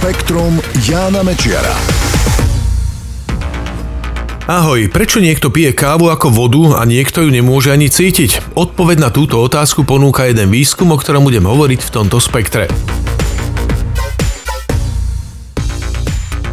Spektrum Jána Mečiara. Ahoj, prečo niekto pije kávu ako vodu a niekto ju nemôže ani cítiť? Odpoveď na túto otázku ponúka jeden výskum, o ktorom budem hovoriť v tomto spektre.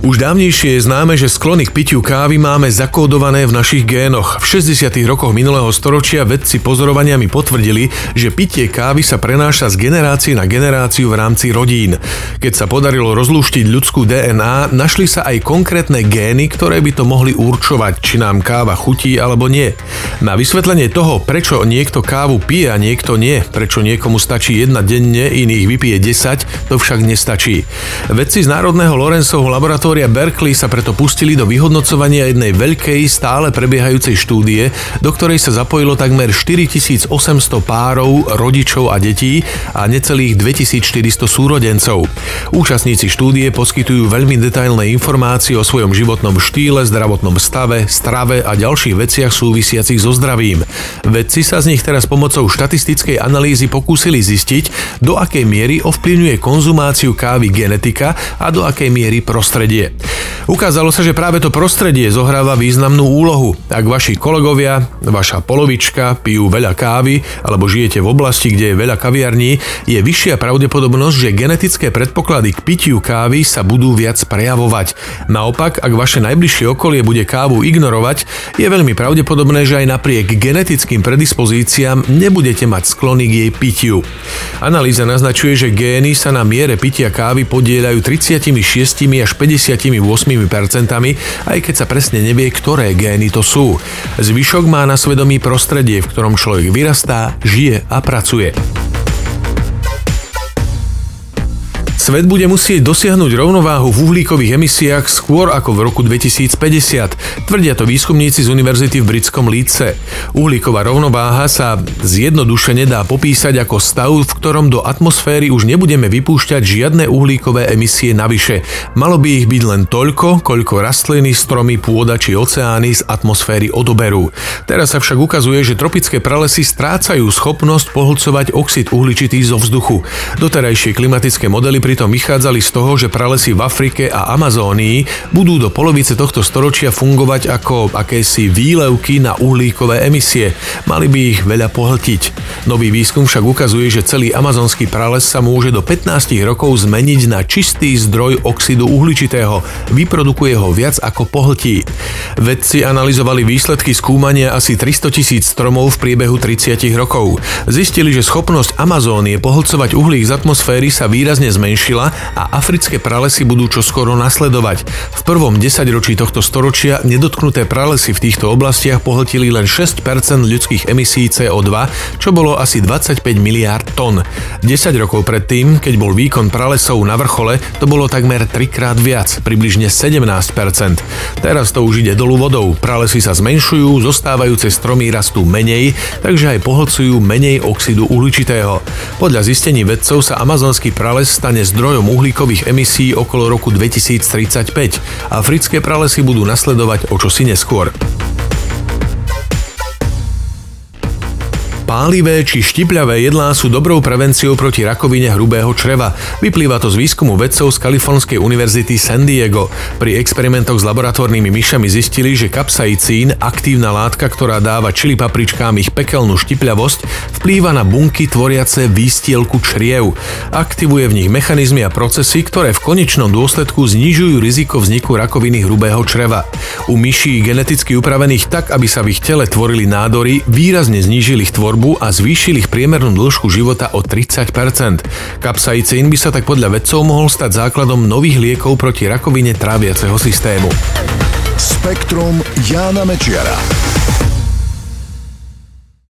Už dávnejšie je známe, že sklony k pitiu kávy máme zakódované v našich génoch. V 60. rokoch minulého storočia vedci pozorovaniami potvrdili, že pitie kávy sa prenáša z generácie na generáciu v rámci rodín. Keď sa podarilo rozlúštiť ľudskú DNA, našli sa aj konkrétne gény, ktoré by to mohli určovať, či nám káva chutí alebo nie. Na vysvetlenie toho, prečo niekto kávu pije a niekto nie, prečo niekomu stačí jedna denne, iných vypije 10, to však nestačí. Vedci z Národného Lorenzovho laboratória laboratória Berkeley sa preto pustili do vyhodnocovania jednej veľkej, stále prebiehajúcej štúdie, do ktorej sa zapojilo takmer 4800 párov, rodičov a detí a necelých 2400 súrodencov. Účastníci štúdie poskytujú veľmi detailné informácie o svojom životnom štýle, zdravotnom stave, strave a ďalších veciach súvisiacich so zdravím. Vedci sa z nich teraz pomocou štatistickej analýzy pokúsili zistiť, do akej miery ovplyvňuje konzumáciu kávy genetika a do akej miery prostredie. Ukázalo sa, že práve to prostredie zohráva významnú úlohu. Ak vaši kolegovia, vaša polovička pijú veľa kávy alebo žijete v oblasti, kde je veľa kaviarní, je vyššia pravdepodobnosť, že genetické predpoklady k pitiu kávy sa budú viac prejavovať. Naopak, ak vaše najbližšie okolie bude kávu ignorovať, je veľmi pravdepodobné, že aj napriek genetickým predispozíciám nebudete mať sklony k jej pitiu. Analýza naznačuje, že gény sa na miere pitia kávy podieľajú 36 až 50 aj keď sa presne nevie, ktoré gény to sú. Zvyšok má na svedomí prostredie, v ktorom človek vyrastá, žije a pracuje. Svet bude musieť dosiahnuť rovnováhu v uhlíkových emisiách skôr ako v roku 2050, tvrdia to výskumníci z univerzity v britskom Líce. Uhlíková rovnováha sa zjednodušene dá popísať ako stav, v ktorom do atmosféry už nebudeme vypúšťať žiadne uhlíkové emisie navyše. Malo by ich byť len toľko, koľko rastliny, stromy, pôda či oceány z atmosféry odoberú. Teraz sa však ukazuje, že tropické pralesy strácajú schopnosť pohlcovať oxid uhličitý zo vzduchu. Doterajšie klimatické modely pri pritom vychádzali z toho, že pralesy v Afrike a Amazónii budú do polovice tohto storočia fungovať ako akési výlevky na uhlíkové emisie. Mali by ich veľa pohltiť. Nový výskum však ukazuje, že celý amazonský prales sa môže do 15 rokov zmeniť na čistý zdroj oxidu uhličitého. Vyprodukuje ho viac ako pohltí. Vedci analyzovali výsledky skúmania asi 300 tisíc stromov v priebehu 30 rokov. Zistili, že schopnosť Amazónie pohlcovať uhlík z atmosféry sa výrazne zmenšila a africké pralesy budú čoskoro nasledovať. V prvom desaťročí tohto storočia nedotknuté pralesy v týchto oblastiach pohltili len 6% ľudských emisí CO2, čo bolo asi 25 miliárd tón. 10 rokov predtým, keď bol výkon pralesov na vrchole, to bolo takmer trikrát viac, približne 17%. Teraz to už ide dolu vodou, pralesy sa zmenšujú, zostávajúce stromy rastú menej, takže aj pohlcujú menej oxidu uhličitého. Podľa zistení vedcov sa amazonský prales stane zdrojom uhlíkových emisí okolo roku 2035. Africké pralesy budú nasledovať o čosi neskôr. Pálivé či štipľavé jedlá sú dobrou prevenciou proti rakovine hrubého čreva. Vyplýva to z výskumu vedcov z Kalifornskej univerzity San Diego. Pri experimentoch s laboratórnymi myšami zistili, že kapsaicín, aktívna látka, ktorá dáva čili papričkám ich pekelnú štipľavosť, vplýva na bunky tvoriace výstielku čriev. Aktivuje v nich mechanizmy a procesy, ktoré v konečnom dôsledku znižujú riziko vzniku rakoviny hrubého čreva. U myší geneticky upravených tak, aby sa v ich tele tvorili nádory, výrazne znížili ich tvorbu tvorbu a zvýšili ich priemernú dĺžku života o 30%. Kapsaicín by sa tak podľa vedcov mohol stať základom nových liekov proti rakovine tráviaceho systému. Spektrum Jána Mečiara.